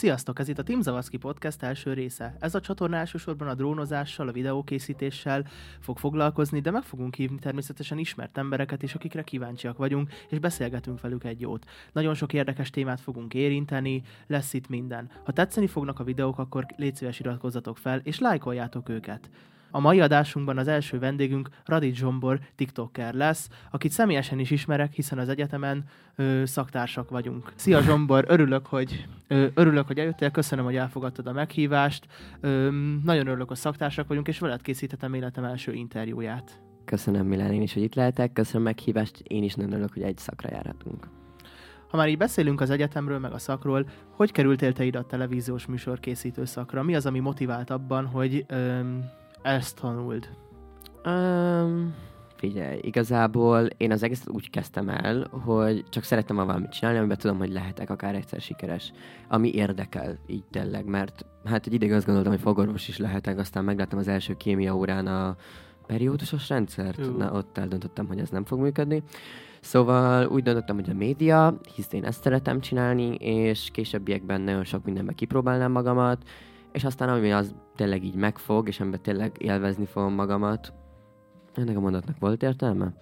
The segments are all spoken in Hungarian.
Sziasztok, ez itt a Tim Zavaszki Podcast első része. Ez a csatorna elsősorban a drónozással, a videókészítéssel fog foglalkozni, de meg fogunk hívni természetesen ismert embereket is, akikre kíváncsiak vagyunk, és beszélgetünk velük egy jót. Nagyon sok érdekes témát fogunk érinteni, lesz itt minden. Ha tetszeni fognak a videók, akkor légy szíves iratkozzatok fel, és lájkoljátok őket. A mai adásunkban az első vendégünk Radit Zsombor, TikToker lesz, akit személyesen is ismerek, hiszen az egyetemen ö, szaktársak vagyunk. Szia Zsombor, örülök, hogy ö, örülök, hogy eljöttél, köszönöm, hogy elfogadtad a meghívást. Ö, nagyon örülök, hogy szaktársak vagyunk, és veled készítettem életem első interjúját. Köszönöm Milán én is, hogy itt lehetek, köszönöm a meghívást, én is nagyon örülök, hogy egy szakra járhatunk. Ha már így beszélünk az egyetemről, meg a szakról, hogy kerültél te ide a televíziós műsorkészítő szakra? Mi az, ami motivált abban, hogy öm, ezt tanuld? Um, figyelj, igazából én az egészet úgy kezdtem el, hogy csak szerettem volna valamit csinálni, amiben tudom, hogy lehetek akár egyszer sikeres. Ami érdekel, így tényleg, mert hát egy ideig azt gondoltam, hogy fogorvos is lehetek, aztán megláttam az első kémia órán a periódusos rendszert, Jó. na ott eldöntöttem, hogy ez nem fog működni. Szóval úgy döntöttem, hogy a média, hisz én ezt szeretem csinálni, és későbbiekben nagyon sok mindenben kipróbálnám magamat, és aztán ami az tényleg így megfog, és amiben tényleg élvezni fogom magamat, ennek a mondatnak volt értelme?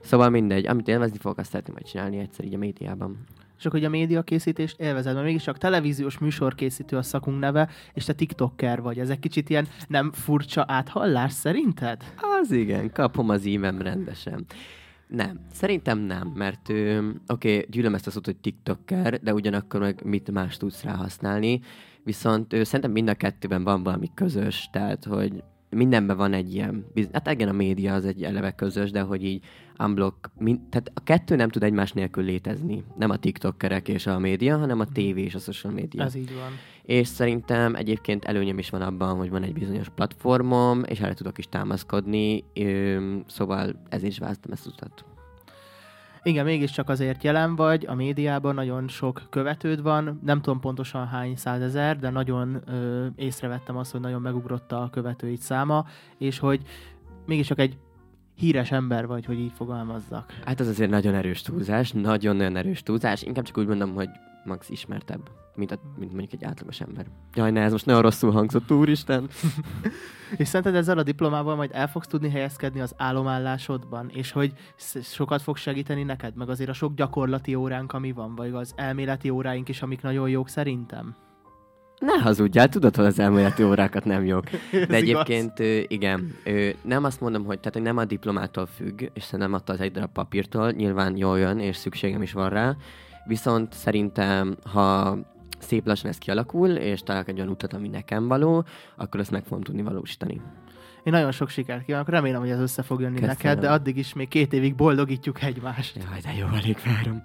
Szóval mindegy, amit élvezni fogok, azt szeretném majd csinálni egyszer így a médiában. És akkor, hogy a médiakészítést élvezed, mert mégiscsak televíziós műsorkészítő a szakunk neve, és te TikToker vagy. Ez egy kicsit ilyen nem furcsa áthallás szerinted? Az igen, kapom az ívem rendesen. Nem, szerintem nem, mert oké, okay, gyűlöm ezt a szót, hogy TikToker, de ugyanakkor meg mit más tudsz rá használni, viszont ö, szerintem mind a kettőben van valami közös, tehát hogy mindenben van egy ilyen, hát igen, a média az egy eleve közös, de hogy így unblock, mind, tehát a kettő nem tud egymás nélkül létezni. Nem a TikTokerek és a média, hanem a tévé és a social media. Ez így van. És szerintem egyébként előnyöm is van abban, hogy van egy bizonyos platformom, és erre tudok is támaszkodni, szóval ezért is választom ezt az utat. Igen, mégiscsak azért jelen vagy, a médiában nagyon sok követőd van, nem tudom pontosan hány százezer, de nagyon ö, észrevettem azt, hogy nagyon megugrott a követőid száma, és hogy mégiscsak egy híres ember vagy, hogy így fogalmazzak. Hát ez azért nagyon erős túlzás, nagyon-nagyon erős túlzás, inkább csak úgy mondom, hogy max ismertebb, mint, a, mint mondjuk egy átlagos ember. Jaj, ne, ez most nagyon rosszul hangzott, úristen. És szerinted ezzel a diplomával majd el fogsz tudni helyezkedni az állomállásodban, és hogy sokat fog segíteni neked, meg azért a sok gyakorlati óránk, ami van, vagy az elméleti óráink is, amik nagyon jók szerintem? Ne hazudjál, tudod, hogy az elméleti órákat nem jók. De egyébként ö, igen, nem azt mondom, hogy, tehát, hogy nem a diplomától függ, és nem attól az egy darab papírtól, nyilván jól jön, és szükségem is van rá, viszont szerintem, ha szép lassan ez kialakul, és találok egy olyan utat, ami nekem való, akkor ezt meg fogom tudni valósítani. Én nagyon sok sikert kívánok, remélem, hogy ez össze fog jönni Köszönöm. neked, de addig is még két évig boldogítjuk egymást. Jaj, de jó, alig várom.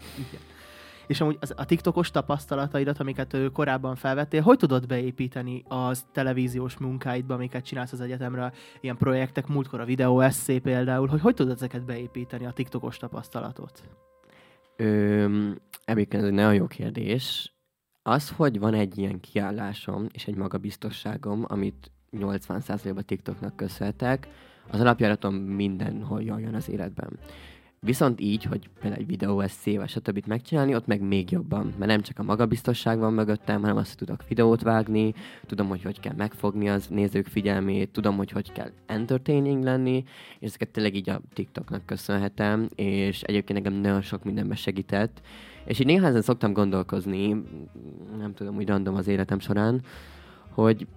És amúgy az, a TikTokos tapasztalataidat, amiket ő korábban felvettél, hogy tudod beépíteni az televíziós munkáidba, amiket csinálsz az egyetemre, ilyen projektek, múltkor a videó eszé például, hogy hogy tudod ezeket beépíteni, a TikTokos tapasztalatot? Ö, egyébként ez egy nagyon jó kérdés. Az, hogy van egy ilyen kiállásom és egy magabiztosságom, amit 80%-ban TikToknak köszönhetek, az alapjáraton mindenhol jön az életben. Viszont így, hogy például egy videó eszével, stb. megcsinálni, ott meg még jobban. Mert nem csak a magabiztosság van mögöttem, hanem azt, hogy tudok videót vágni, tudom, hogy hogy kell megfogni az nézők figyelmét, tudom, hogy hogy kell entertaining lenni, és ezeket tényleg így a TikToknak köszönhetem, és egyébként nekem nagyon sok mindenben segített. És így néha ezen szoktam gondolkozni, nem tudom, úgy random az életem során, hogy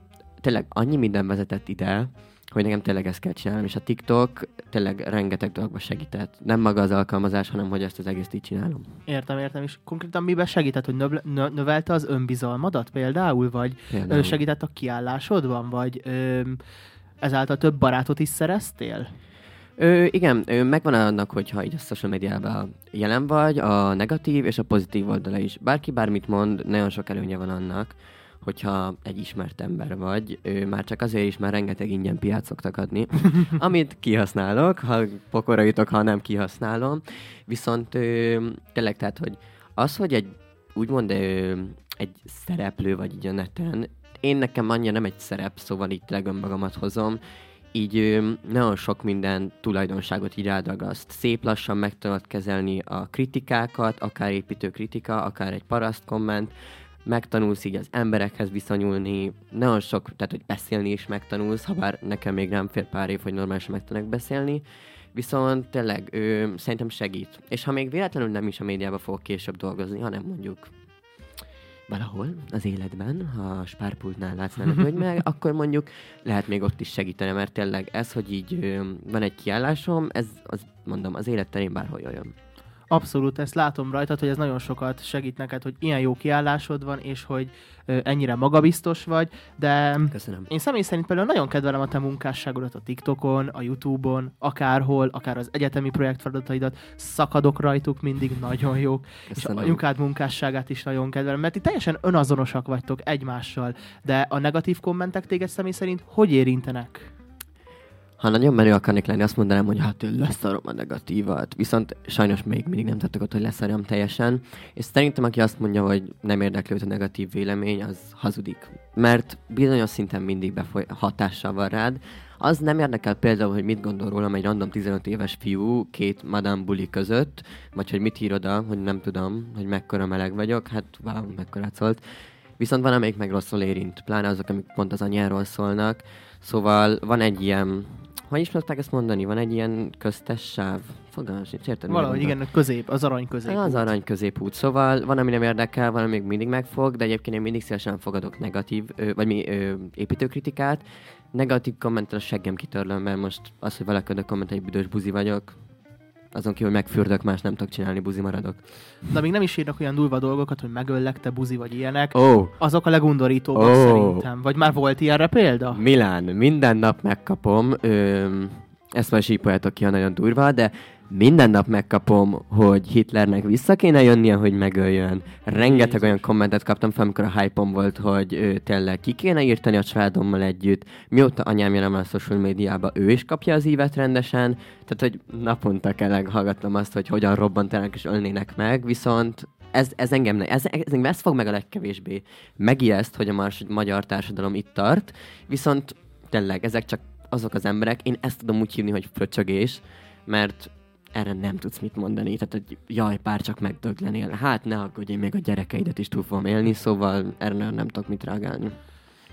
tényleg annyi minden vezetett ide, hogy nekem tényleg ezt kell csinálnom, és a TikTok tényleg rengeteg dologba segített. Nem maga az alkalmazás, hanem hogy ezt az egészet így csinálom. Értem, értem, és konkrétan miben segített, hogy növ, nö, növelte az önbizalmadat például, vagy ö, Például. segített a kiállásodban, vagy ö, ezáltal több barátot is szereztél? Ö, igen, ö, megvan annak, hogyha így a social médiában jelen vagy, a negatív és a pozitív oldala is. Bárki bármit mond, nagyon sok előnye van annak, hogyha egy ismert ember vagy, ő már csak azért is, mert rengeteg ingyen piát szoktak adni, amit kihasználok, ha pokora jutok, ha nem kihasználom. Viszont ö, tényleg, tehát, hogy az, hogy egy úgymond ö, egy szereplő vagy így a neten, én nekem annyira nem egy szerep, szóval itt tényleg önmagamat hozom, így ö, nagyon sok minden tulajdonságot így rádagaszt. Szép lassan meg tudod kezelni a kritikákat, akár építő kritika, akár egy paraszt komment, megtanulsz így az emberekhez viszonyulni, nagyon sok, tehát hogy beszélni is megtanulsz, ha bár nekem még nem fér pár év, hogy normálisan megtanak beszélni, viszont tényleg ő, szerintem segít. És ha még véletlenül nem is a médiába fogok később dolgozni, hanem mondjuk valahol az életben, ha a spárpultnál látsz hogy meg, akkor mondjuk lehet még ott is segíteni, mert tényleg ez, hogy így van egy kiállásom, ez, az, mondom, az élet terén bárhol jön. Abszolút, ezt látom rajtad, hogy ez nagyon sokat segít neked, hogy ilyen jó kiállásod van, és hogy ennyire magabiztos vagy, de Köszönöm. én személy szerint például nagyon kedvelem a te munkásságodat a TikTokon, a Youtube-on, akárhol, akár az egyetemi projektfeladataidat, szakadok rajtuk, mindig nagyon jók, és Köszönöm. a anyukád munkásságát is nagyon kedvelem, mert ti teljesen önazonosak vagytok egymással, de a negatív kommentek téged személy szerint hogy érintenek? Ha nagyon menő akarnék lenni, azt mondanám, hogy hát leszarom a negatívat. Viszont sajnos még mindig nem tettek ott, hogy leszarjam teljesen. És szerintem, aki azt mondja, hogy nem érdekli a negatív vélemény, az hazudik. Mert bizonyos szinten mindig befoly- hatással van rád. Az nem érdekel például, hogy mit gondol rólam egy random 15 éves fiú két Madame Bully között, vagy hogy mit ír oda, hogy nem tudom, hogy mekkora meleg vagyok, hát wow, mekkora szólt. Viszont van, amelyik meg rosszul érint, pláne azok, amik pont az anyáról szólnak. Szóval van egy ilyen, hogy is szokták ezt mondani, van egy ilyen köztes sáv. Fogalmam sincs, érted? Valahogy igen, a közép, az arany közép. Az arany középút. Szóval van, ami nem érdekel, van, ami még mindig megfog, de egyébként én mindig szívesen fogadok negatív, vagy mi ö, építőkritikát. Negatív kommentre a seggem kitörlöm, mert most az, hogy valaki oda komment, hogy büdös buzi vagyok, azon kívül megfürdök, más nem tudok csinálni, buzi maradok. De még nem is írnak olyan durva dolgokat, hogy megöllek, te buzi vagy ilyenek. Oh, Azok a legundorítóbbak Ó. szerintem. Vagy már volt ilyenre példa? Milán, minden nap megkapom, ö, ezt már sípoljátok ki, ha nagyon durva, de minden nap megkapom, hogy Hitlernek vissza kéne jönnie, hogy megöljön. Rengeteg olyan kommentet kaptam fel, amikor a hype volt, hogy ö, tényleg ki kéne írtani a családommal együtt. Mióta anyám jön a social médiába, ő is kapja az ívet rendesen. Tehát, hogy naponta kell hallgatnom azt, hogy hogyan robbantanak és ölnének meg, viszont ez, ez engem ne, ez, ez, engem ez fog meg a legkevésbé. Megijeszt, hogy a mars, magyar társadalom itt tart, viszont tényleg ezek csak azok az emberek, én ezt tudom úgy hívni, hogy fröcsögés, mert erre nem tudsz mit mondani, tehát hogy jaj, pár csak megdöglenél. Hát ne aggódj, én még a gyerekeidet is túl fogom élni, szóval erre nem, tudok mit reagálni.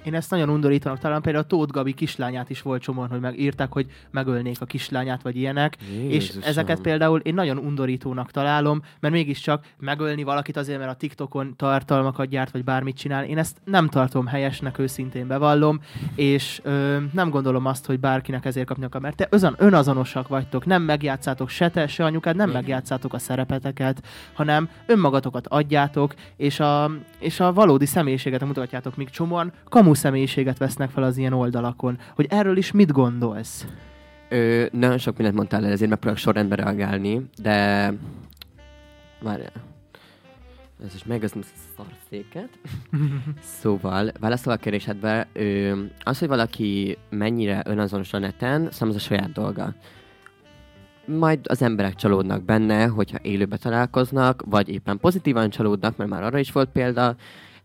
Én ezt nagyon undorítanak. Talán például a Tóth Gabi kislányát is volt csomóan, hogy megírták, hogy megölnék a kislányát, vagy ilyenek. És Jézusom. ezeket például én nagyon undorítónak találom, mert mégiscsak megölni valakit azért, mert a TikTokon tartalmakat gyárt, vagy bármit csinál. Én ezt nem tartom helyesnek, őszintén bevallom, és ö, nem gondolom azt, hogy bárkinek ezért kapnak a mert te özön, önazonosak vagytok, nem megjátszátok se te, se anyukád, nem megjátszátok a szerepeteket, hanem önmagatokat adjátok, és a, és a valódi személyiséget mutatjátok, míg csomóan kamu személyiséget vesznek fel az ilyen oldalakon. Hogy erről is mit gondolsz? Ö, nagyon sok mindent mondtál el, ezért megpróbálok sorrendben reagálni, de... Várjál. Ez is megöszönöm a szarszéket. Szóval, válaszol a kérdésedbe, ö, az, hogy valaki mennyire önazonos a neten, szerintem az a saját dolga. Majd az emberek csalódnak benne, hogyha élőbe találkoznak, vagy éppen pozitívan csalódnak, mert már arra is volt példa,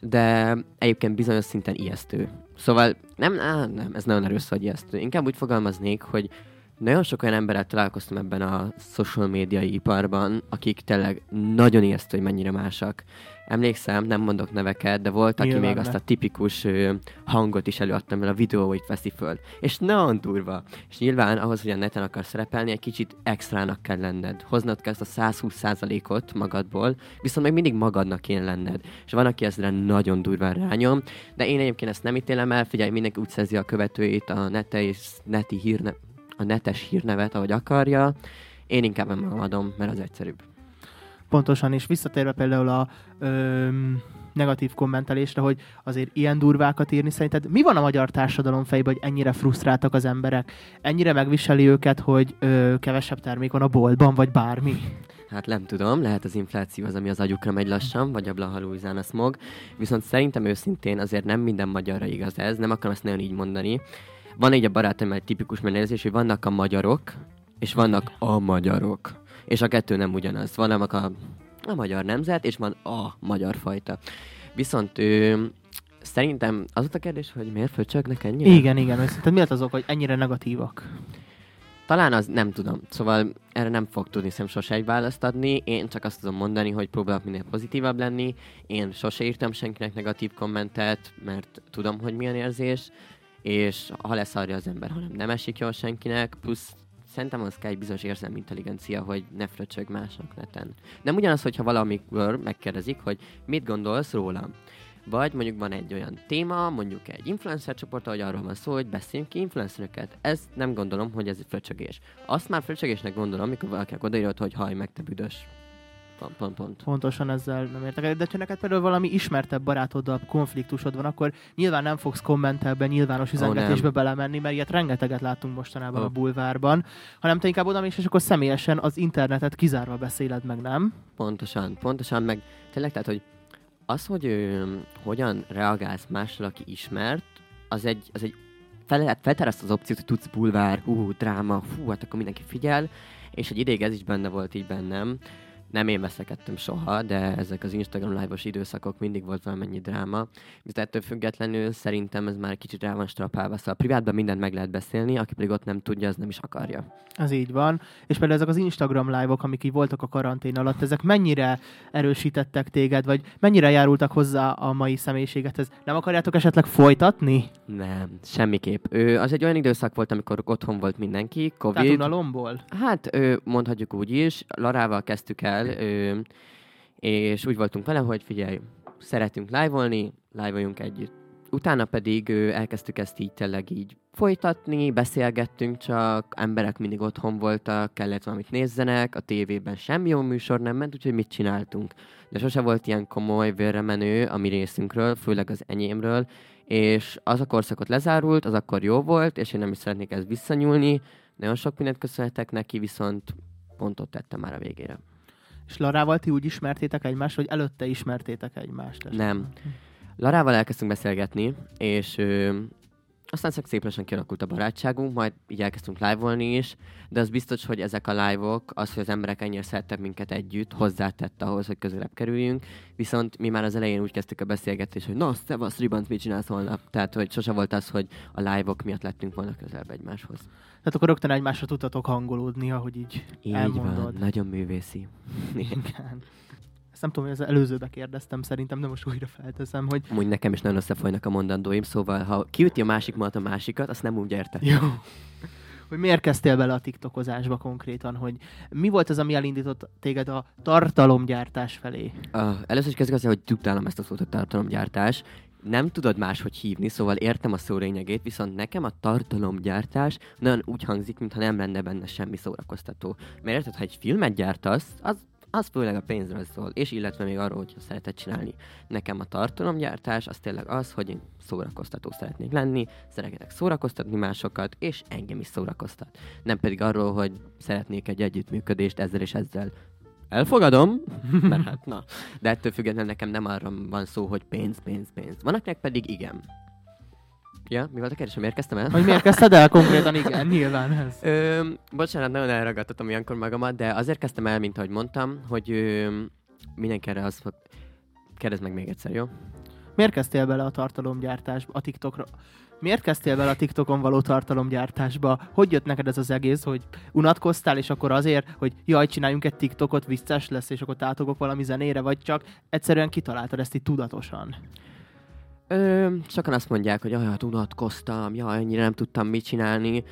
de egyébként bizonyos szinten ijesztő. Szóval nem, á, nem, ez nagyon erős hogy ijesztő. Inkább úgy fogalmaznék, hogy nagyon sok olyan emberrel találkoztam ebben a social médiai iparban, akik tényleg nagyon ijesztő, hogy mennyire másak. Emlékszem, nem mondok neveket, de volt, aki Nyilván még ne. azt a tipikus ö, hangot is előadtam, mert a videóit veszi föl. És nagyon durva. És nyilván ahhoz, hogy a neten akarsz szerepelni, egy kicsit extrának kell lenned. Hoznod kell ezt a 120%-ot magadból, viszont még mindig magadnak kéne lenned. És van, aki ezre nagyon durván rányom, de én egyébként ezt nem ítélem el, figyelj, mindenki úgy szerzi a követőit, a nete és neti hírne, a netes hírnevet, ahogy akarja. Én inkább nem adom, mert az egyszerűbb. Pontosan, és visszatérve például a ö, negatív kommentelésre, hogy azért ilyen durvákat írni, szerinted mi van a magyar társadalom fejében, hogy ennyire frusztráltak az emberek? Ennyire megviseli őket, hogy ö, kevesebb termék van a boltban, vagy bármi? Hát nem tudom, lehet az infláció az, ami az agyukra megy lassan, vagy a Blahalúzán a smog. Viszont szerintem őszintén azért nem minden magyarra igaz ez, nem akarom ezt nagyon így mondani. Van egy a barátom egy tipikus megjegyzés, hogy vannak a magyarok, és vannak a magyarok. És a kettő nem ugyanaz. Van a, a magyar nemzet, és van a magyar fajta. Viszont ő, szerintem az a kérdés, hogy miért fröcsögnek ennyire? Igen, igen. hogy Szerinted mi lett az ok, hogy ennyire negatívak? talán az nem tudom. Szóval erre nem fog tudni szem sose egy választ adni. Én csak azt tudom mondani, hogy próbálok minél pozitívabb lenni. Én sose írtam senkinek negatív kommentet, mert tudom, hogy milyen érzés, és ha leszarja az ember, hanem nem esik jól senkinek, plusz szerintem az kell egy bizonyos érzelmi intelligencia, hogy ne fröcsög másnak neten. Nem ugyanaz, hogyha valamikor megkérdezik, hogy mit gondolsz rólam. Vagy mondjuk van egy olyan téma, mondjuk egy influencer csoport, hogy arról van szó, hogy beszéljünk ki influencereket. Ez nem gondolom, hogy ez egy fröcsögés. Azt már fröcsögésnek gondolom, amikor valaki odaírott, hogy haj meg, te büdös. Pont, pont, pont. Pontosan ezzel nem értek de ha neked például valami ismertebb barátoddal konfliktusod van, akkor nyilván nem fogsz kommentelbe, nyilvános üzengetésbe oh, belemenni, mert ilyet rengeteget látunk mostanában oh. a bulvárban, hanem te inkább oda és akkor személyesen az internetet kizárva beszéled meg, nem? Pontosan, pontosan, meg tényleg, tehát, hogy az, hogy ő, hogyan reagálsz másra, aki ismert, az egy, az egy fel, feltereszt az opciót, hogy tudsz bulvár, hú, dráma, fú, hát akkor mindenki figyel, és egy ideig ez is benne volt így bennem, nem én veszekedtem soha, de ezek az Instagram live-os időszakok mindig volt valamennyi dráma. Viszont ettől függetlenül szerintem ez már kicsit rá van strapálva. Szóval privátban mindent meg lehet beszélni, aki pedig ott nem tudja, az nem is akarja. Ez így van. És például ezek az Instagram live-ok, amik így voltak a karantén alatt, ezek mennyire erősítettek téged, vagy mennyire járultak hozzá a mai személyiségethez? Nem akarjátok esetleg folytatni? Nem, semmiképp. Ő, az egy olyan időszak volt, amikor otthon volt mindenki, Covid. Tehát unalomból? Hát, ő, mondhatjuk úgy is. Larával kezdtük el, ö, és úgy voltunk vele, hogy figyelj, szeretünk live-olni, live együtt. Utána pedig ö, elkezdtük ezt így tényleg így folytatni, beszélgettünk csak, emberek mindig otthon voltak, kellett valamit nézzenek, a tévében semmi jó műsor nem ment, úgyhogy mit csináltunk. De sose volt ilyen komoly vérremenő a mi részünkről, főleg az enyémről, és az a korszakot lezárult, az akkor jó volt, és én nem is szeretnék ezt visszanyúlni. Nagyon sok mindent köszönhetek neki, viszont pontot tettem már a végére. És Larával ti úgy ismertétek egymást, vagy előtte ismertétek egymást? Esetleg? Nem. Larával elkezdtünk beszélgetni, és ö, aztán szép lassan kialakult a barátságunk, majd így elkezdtünk live-olni is, de az biztos, hogy ezek a live-ok, az, hogy az emberek ennyire szerettek minket együtt, hozzátett ahhoz, hogy közelebb kerüljünk, viszont mi már az elején úgy kezdtük a beszélgetést, hogy na, szevasz, Ribanc, mit csinálsz holnap? Tehát, hogy sose volt az, hogy a live-ok miatt lettünk volna közelebb egymáshoz. Tehát akkor rögtön egymásra tudtatok hangolódni, ahogy így, így elmondod. Van, nagyon művészi. Igen. Nem tudom, hogy az előzőbe kérdeztem szerintem, de most újra felteszem, hogy... Úgy nekem is nagyon összefolynak a mondandóim, szóval ha kiüti a másik a másikat, azt nem úgy érte. Jó. Hogy miért kezdtél bele a TikTokozásba konkrétan, hogy mi volt az, ami elindított téged a tartalomgyártás felé? Uh, először is kezdjük hogy tudtálom ezt a szót, a tartalomgyártás, nem tudod máshogy hívni, szóval értem a szó lényegét, viszont nekem a tartalomgyártás nagyon úgy hangzik, mintha nem lenne benne semmi szórakoztató. Mert érted, ha egy filmet gyártasz, az, az főleg a pénzről szól, és illetve még arról, hogyha szereted csinálni. Nekem a tartalomgyártás az tényleg az, hogy én szórakoztató szeretnék lenni, szeretnék szórakoztatni másokat, és engem is szórakoztat. Nem pedig arról, hogy szeretnék egy együttműködést ezzel és ezzel elfogadom, mert hát na. De ettől függetlenül nekem nem arra van szó, hogy pénz, pénz, pénz. Van akinek pedig igen. Ja, mi volt a kérdés, miért kezdtem el? Hogy miért kezdted el konkrétan, igen, nyilván ez. Ö, bocsánat, nagyon elragadtatom ilyenkor magamat, de azért kezdtem el, mint ahogy mondtam, hogy ö, mindenki erre az, hogy kérdezd meg még egyszer, jó? Miért kezdtél bele a tartalomgyártásba, a TikTokra? Miért kezdtél bele a TikTokon való tartalomgyártásba? Hogy jött neked ez az egész, hogy unatkoztál, és akkor azért, hogy jaj, csináljunk egy TikTokot, vicces lesz, és akkor tátogok valami zenére, vagy csak egyszerűen kitaláltad ezt itt tudatosan? Ö, sokan azt mondják, hogy jaj, hát unatkoztam, jaj, ennyire nem tudtam mit csinálni.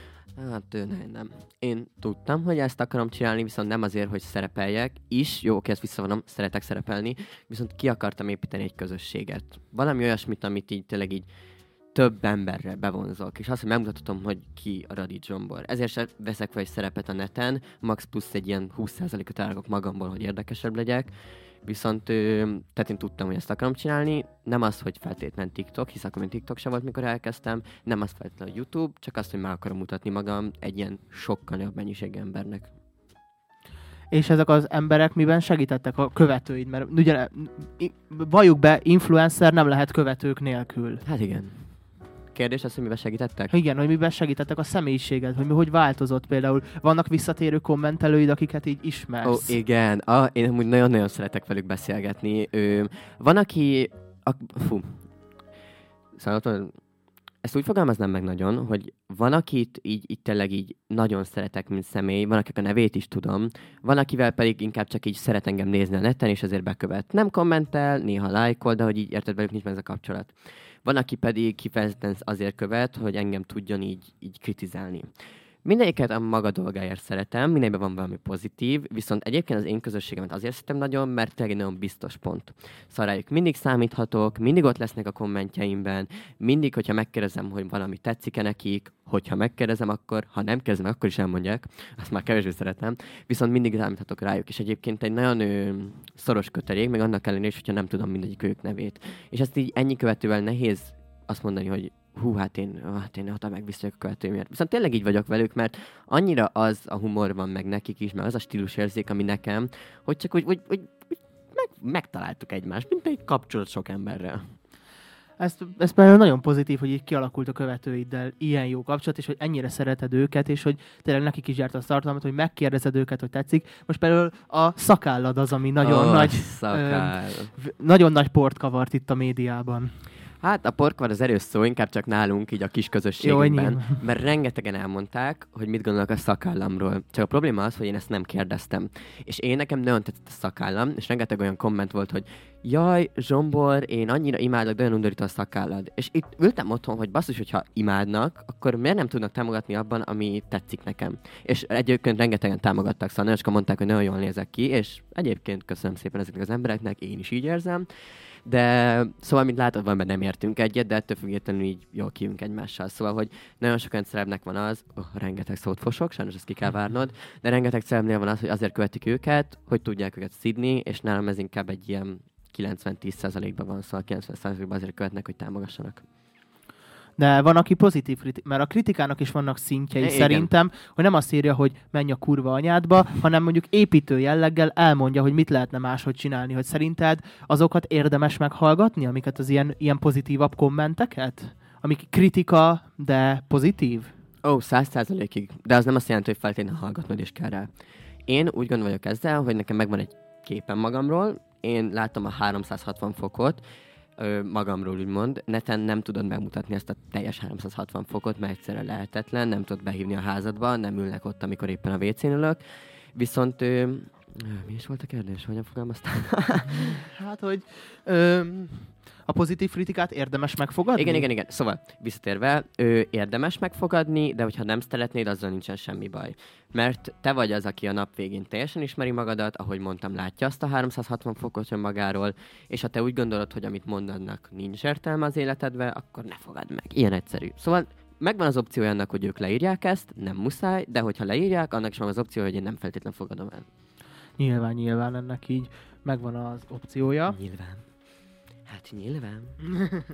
Hát nem, nem. Én tudtam, hogy ezt akarom csinálni, viszont nem azért, hogy szerepeljek is. Jó, oké, ezt visszavonom, szeretek szerepelni, viszont ki akartam építeni egy közösséget. Valami olyasmit, amit így tényleg így több emberre bevonzok, és azt, hogy megmutatom, hogy ki a Radi Zsombor. Ezért sem veszek fel egy szerepet a neten, max plusz egy ilyen 20%-ot állok magamból, hogy érdekesebb legyek, viszont tehát én tudtam, hogy ezt akarom csinálni, nem az, hogy feltétlenül TikTok, hisz akkor még TikTok sem volt, mikor elkezdtem, nem az feltétlenül YouTube, csak azt, hogy meg akarom mutatni magam egy ilyen sokkal nagyobb mennyiség embernek. És ezek az emberek miben segítettek a követőid? Mert ugye, valljuk be, influencer nem lehet követők nélkül. Hát igen kérdés az, hogy miben segítettek? Igen, hogy miben segítettek a személyiséged, hogy mi hogy változott például. Vannak visszatérő kommentelőid, akiket így ismersz. Ó, oh, igen. Ah, én amúgy nagyon-nagyon szeretek velük beszélgetni. Ö, van, aki... A, fú. Szóval ezt úgy fogalmaznám meg nagyon, hogy van, akit így, így tényleg így nagyon szeretek, mint személy, van, akik a nevét is tudom, van, akivel pedig inkább csak így szeret engem nézni a neten, és ezért bekövet. Nem kommentel, néha lájkol, de hogy így érted velük nincs ez a kapcsolat. Van, aki pedig kifejezetten azért követ, hogy engem tudjon így, így kritizálni. Mindegyiket a maga dolgáért szeretem, mindegyben van valami pozitív, viszont egyébként az én közösségemet azért szeretem nagyon, mert tényleg nagyon biztos pont. Szóval rájuk mindig számíthatok, mindig ott lesznek a kommentjeimben, mindig, hogyha megkérdezem, hogy valami tetszik-e nekik, hogyha megkérdezem, akkor, ha nem kérdezem, akkor is elmondják, azt már kevésbé szeretem, viszont mindig számíthatok rájuk, és egyébként egy nagyon ö, szoros kötelék, még annak ellenére is, hogyha nem tudom mindegyik ők nevét. És ezt így ennyi követővel nehéz azt mondani, hogy hú, hát én, hát én oda megviszek a követőmért. Viszont tényleg így vagyok velük, mert annyira az a humor van meg nekik is, meg az a stílus érzék, ami nekem, hogy csak úgy, úgy, úgy, meg, megtaláltuk egymást, mint egy kapcsolat sok emberrel. Ezt, ezt már nagyon pozitív, hogy így kialakult a követőiddel ilyen jó kapcsolat, és hogy ennyire szereted őket, és hogy tényleg nekik is járt a tartalmat, hogy megkérdezed őket, hogy tetszik. Most például a szakállad az, ami nagyon Ó, nagy, ö, nagyon nagy port kavart itt a médiában. Hát a porkvar az erős szó, inkább csak nálunk, így a kis közösségünkben, nyilván. mert rengetegen elmondták, hogy mit gondolnak a szakállamról. Csak a probléma az, hogy én ezt nem kérdeztem. És én nekem nagyon tetszett a szakállam, és rengeteg olyan komment volt, hogy jaj, Zsombor, én annyira imádok, de olyan undorító a szakállad. És itt ültem otthon, hogy basszus, hogyha imádnak, akkor miért nem tudnak támogatni abban, ami tetszik nekem. És egyébként rengetegen támogattak, szóval mondták, hogy nagyon jól nézek ki, és egyébként köszönöm szépen ezeknek az embereknek, én is így érzem. De szóval, mint látod, van nem értünk egyet, de ettől függetlenül így jól kijünk egymással. Szóval, hogy nagyon sokan celebnek van az, oh, rengeteg szót fosok, sajnos ezt ki kell várnod, de rengeteg celebnél van az, hogy azért követik őket, hogy tudják őket szidni, és nálam ez inkább egy ilyen 90-10%-ban van, szóval 90%-ban azért követnek, hogy támogassanak. De van, aki pozitív kritik, mert a kritikának is vannak szintjei Igen. szerintem, hogy nem azt írja, hogy menj a kurva anyádba, hanem mondjuk építő jelleggel elmondja, hogy mit lehetne máshogy csinálni, hogy szerinted azokat érdemes meghallgatni, amiket az ilyen, ilyen pozitívabb kommenteket? Amik kritika, de pozitív? Ó, száz százalékig. De az nem azt jelenti, hogy feltétlenül hallgatnod is kell rá. Én úgy gondolok ezzel, hogy nekem megvan egy képen magamról, én látom a 360 fokot, magamról úgymond. Neten nem tudod megmutatni ezt a teljes 360 fokot, mert egyszerűen lehetetlen, nem tudod behívni a házadba, nem ülnek ott, amikor éppen a wc ülök. Viszont ö, mi is volt a kérdés? Hogyan fogalmaztál? Hát, hogy ö, a pozitív kritikát érdemes megfogadni? Igen, igen, igen. Szóval, visszatérve, ő érdemes megfogadni, de hogyha nem szeretnéd, azzal nincsen semmi baj. Mert te vagy az, aki a nap végén teljesen ismeri magadat, ahogy mondtam, látja azt a 360 fokot önmagáról, és ha te úgy gondolod, hogy amit mondanak nincs értelme az életedbe, akkor ne fogad meg. Ilyen egyszerű. Szóval megvan az opciója annak, hogy ők leírják ezt, nem muszáj, de hogyha leírják, annak is van az opció, hogy én nem feltétlenül fogadom el. Nyilván, nyilván ennek így megvan az opciója. Nyilván. Hát nyilván.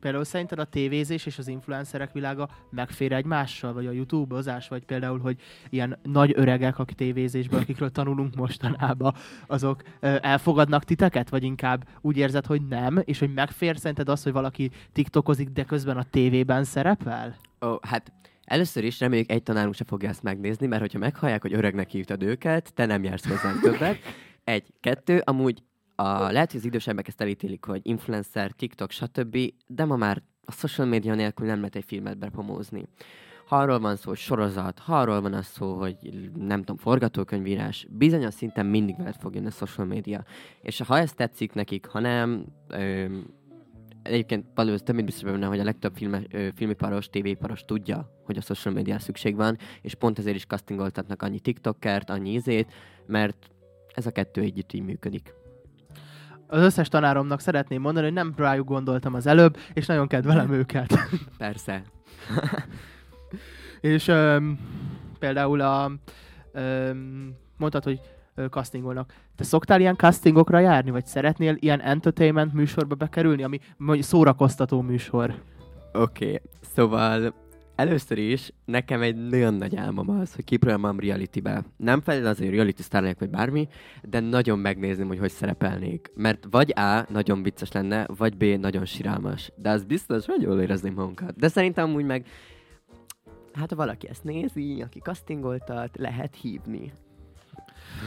Például szerinted a tévézés és az influencerek világa megfér egymással, vagy a YouTube-ozás, vagy például, hogy ilyen nagy öregek a tévézésből, akikről tanulunk mostanában, azok ö, elfogadnak titeket, vagy inkább úgy érzed, hogy nem, és hogy megfér szerinted az, hogy valaki tiktokozik, de közben a tévében szerepel? Ó, hát először is reméljük egy tanárunk se fogja ezt megnézni, mert hogyha meghallják, hogy öregnek hívtad őket, te nem jársz hozzánk többet. Egy, kettő, amúgy a, lehet, hogy az idősebbek ezt elítélik, hogy influencer, TikTok, stb., de ma már a social media nélkül nem lehet egy filmet bepomózni. Ha arról van szó, hogy sorozat, ha arról van az szó, hogy nem tudom, forgatókönyvírás, bizonyos szinten mindig veled fog jönni a social media. És ha ez tetszik nekik, ha nem, ö, egyébként valószínűleg több mint biztos benne, hogy a legtöbb filme, ö, filmiparos, tévéiparos tudja, hogy a social media szükség van, és pont ezért is castingoltatnak annyi TikTokert, annyi izét, mert ez a kettő együtt így működik. Az összes tanáromnak szeretném mondani, hogy nem rájuk gondoltam az előbb, és nagyon kedvelem őket. Persze. És öm, például a, öm, mondtad, hogy ö, castingolnak. Te szoktál ilyen castingokra járni, vagy szeretnél ilyen entertainment műsorba bekerülni, ami mondjuk szórakoztató műsor? Oké, okay. szóval először is nekem egy nagyon nagy álmom az, hogy kipróbálom reality-be. Nem felel azért reality sztárnak vagy bármi, de nagyon megnézném, hogy hogy szerepelnék. Mert vagy A, nagyon vicces lenne, vagy B, nagyon sirálmas. De az biztos, hogy jól érezném magunkat. De szerintem úgy meg, hát ha valaki ezt nézi, aki castingoltat, lehet hívni.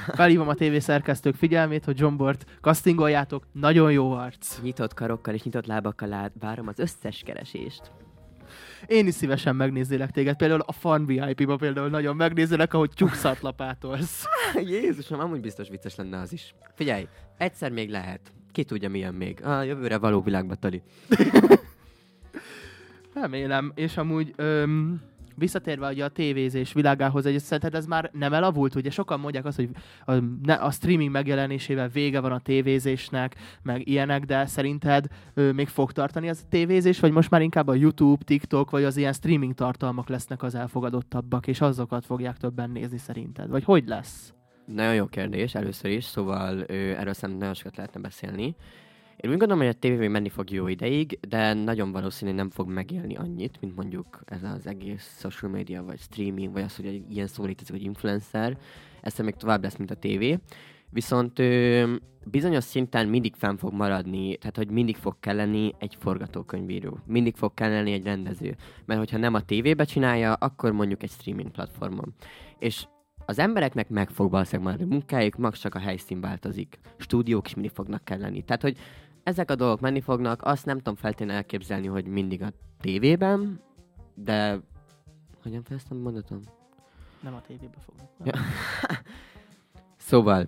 Felhívom a TV szerkesztők figyelmét, hogy John Bort castingoljátok, nagyon jó arc. Nyitott karokkal és nyitott lábakkal várom az összes keresést. Én is szívesen megnézélek téged, például a Fun VIP-ba például nagyon megnézelek, ahogy tyúkszart lapátolsz. Jézusom, amúgy biztos vicces lenne az is. Figyelj, egyszer még lehet. Ki tudja milyen még. A jövőre való világba tali. Remélem, és amúgy öm, visszatérve ugye a tévézés világához, egy szerinted ez már nem elavult? Ugye sokan mondják azt, hogy a, ne, a streaming megjelenésével vége van a tévézésnek, meg ilyenek, de szerinted ö, még fog tartani az a tévézés, vagy most már inkább a YouTube, TikTok, vagy az ilyen streaming tartalmak lesznek az elfogadottabbak, és azokat fogják többen nézni szerinted? Vagy hogy lesz? Nagyon jó kérdés először is, szóval ö, erről szerintem nagyon sokat lehetne beszélni. Én úgy gondolom, hogy a tévé még menni fog jó ideig, de nagyon valószínű, hogy nem fog megélni annyit, mint mondjuk ez az egész social media, vagy streaming, vagy az, hogy egy ilyen szó létezik, vagy influencer. Ez még tovább lesz, mint a tévé. Viszont ö, bizonyos szinten mindig fenn fog maradni, tehát hogy mindig fog kelleni egy forgatókönyvíró, mindig fog kelleni egy rendező. Mert hogyha nem a tévébe csinálja, akkor mondjuk egy streaming platformon. És az embereknek meg fog valószínűleg maradni munkájuk, max csak a helyszín változik. Stúdiók is mindig fognak kelleni. Tehát, hogy ezek a dolgok menni fognak, azt nem tudom feltétlenül elképzelni, hogy mindig a tévében, de... Hogyan fejeztem mondatom? Nem a tévébe fognak. Ja. szóval,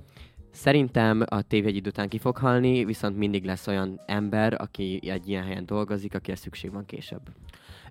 szerintem a tévé egy idő után ki fog halni, viszont mindig lesz olyan ember, aki egy ilyen helyen dolgozik, akire szükség van később.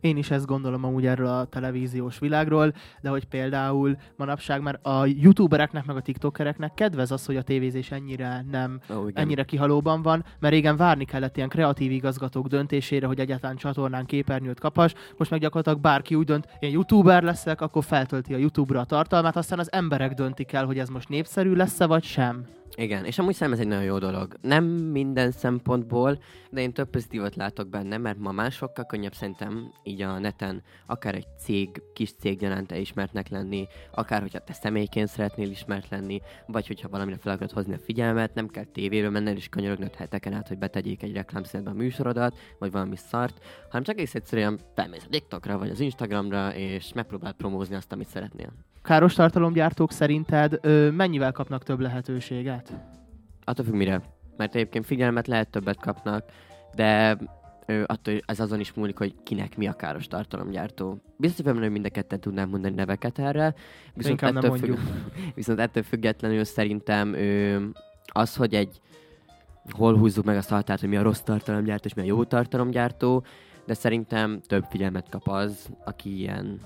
Én is ezt gondolom amúgy erről a televíziós világról, de hogy például manapság már a youtubereknek meg a tiktokereknek kedvez az, hogy a tévézés ennyire nem, igen. ennyire kihalóban van, mert régen várni kellett ilyen kreatív igazgatók döntésére, hogy egyáltalán csatornán képernyőt kapas, most meg gyakorlatilag bárki úgy dönt, én youtuber leszek, akkor feltölti a youtube-ra a tartalmát, aztán az emberek döntik el, hogy ez most népszerű lesz-e vagy sem. Igen, és amúgy szerintem ez egy nagyon jó dolog. Nem minden szempontból, de én több pozitívat látok benne, mert ma már sokkal könnyebb szerintem így a neten akár egy cég, kis cég gyanánt ismertnek lenni, akár hogyha te személyként szeretnél ismert lenni, vagy hogyha valamire fel akarod hozni a figyelmet, nem kell tévéről menned és könyörögnöd heteken át, hogy betegyék egy reklámszínetbe a műsorodat, vagy valami szart, hanem csak egész egyszerűen felmész a TikTokra, vagy az Instagramra, és megpróbáld promózni azt, amit szeretnél. Káros tartalomgyártók szerinted ö, mennyivel kapnak több lehetőséget? Attól függ mire. Mert egyébként figyelmet lehet többet kapnak, de ö, attól ez azon is múlik, hogy kinek mi a káros tartalomgyártó. Biztos, hogy nem mind a ketten tudnám mondani neveket erre, viszont Inkább ettől, függ, viszont ettől függetlenül szerintem ö, az, hogy egy hol húzzuk meg azt a határt, hogy mi a rossz tartalomgyártó és mi a jó tartalomgyártó, de szerintem több figyelmet kap az, aki ilyen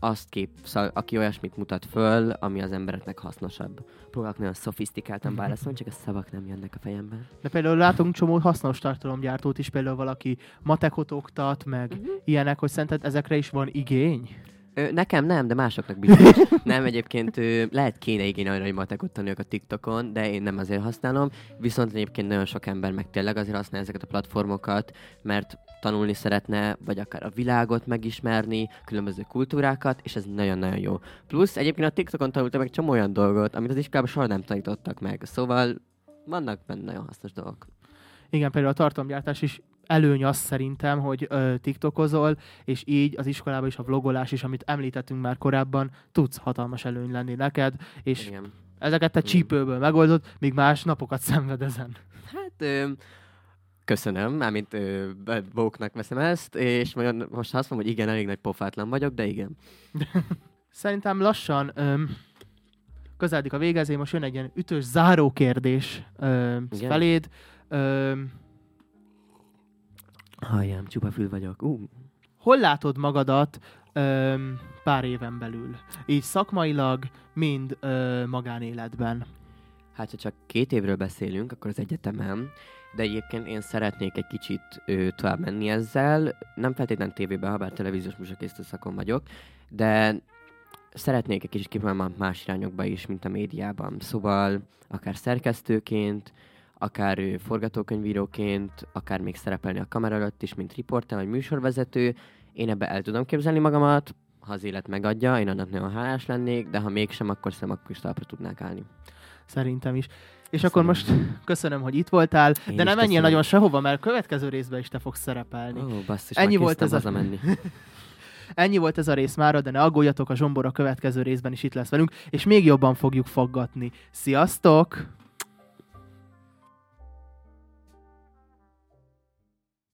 azt kép, szóval, aki olyasmit mutat föl, ami az embereknek hasznosabb. Próbálok nagyon szofisztikáltan válaszolni, csak a szavak nem jönnek a fejembe. De például látunk csomó hasznos tartalomgyártót is, például valaki matekot oktat, meg Mhm. ilyenek, hogy szerinted ezekre is van igény? Ö, nekem nem, de másoknak biztos. nem, egyébként ö, lehet kéne igény arra, hogy matekot tanuljak a TikTokon, de én nem azért használom. Viszont egyébként nagyon sok ember meg tényleg azért használja ezeket a platformokat, mert tanulni szeretne, vagy akár a világot megismerni, különböző kultúrákat, és ez nagyon-nagyon jó. Plusz egyébként a TikTokon tanultam meg csomó olyan dolgot, amit az iskolában soha nem tanítottak meg. Szóval vannak benne nagyon hasznos dolgok. Igen, például a tartalomgyártás is előny az szerintem, hogy ö, tiktokozol, és így az iskolában is a vlogolás is, amit említettünk már korábban, tudsz hatalmas előny lenni neked, és Igen. ezeket te Igen. csípőből megoldod, míg más napokat szenved ezen. Hát, ö, köszönöm, mármint bóknak veszem ezt, és majd most azt mondom, hogy igen, elég nagy pofátlan vagyok, de igen. Szerintem lassan öm, közeledik a végezé, most jön egy ilyen ütős záró kérdés öm, Igen? feléd. Öm, Halljám, csupa fül vagyok. Uh. hol látod magadat öm, pár éven belül? Így szakmailag, mind ö, magánéletben. Hát, ha csak két évről beszélünk, akkor az egyetemen, de egyébként én szeretnék egy kicsit ö, tovább menni ezzel, nem feltétlenül tévében, ha bár televíziós műsorkészítő szakon vagyok, de szeretnék egy kicsit kipróbálni más irányokba is, mint a médiában. Szóval akár szerkesztőként, akár forgatókönyvíróként, akár még szerepelni a kamera előtt is, mint riporter vagy műsorvezető. Én ebbe el tudom képzelni magamat, ha az élet megadja, én annak nagyon hálás lennék, de ha mégsem, akkor szerintem akkor is talpra tudnák állni. Szerintem is. És akkor most köszönöm, hogy itt voltál, Én de nem köszönöm. nagyon sehova, mert a következő részben is te fogsz szerepelni. Ó, basszus, Ennyi már volt ez a- hazamenni. Ennyi volt ez a rész mára, de ne aggódjatok, a Zsombor a következő részben is itt lesz velünk, és még jobban fogjuk faggatni. Sziasztok!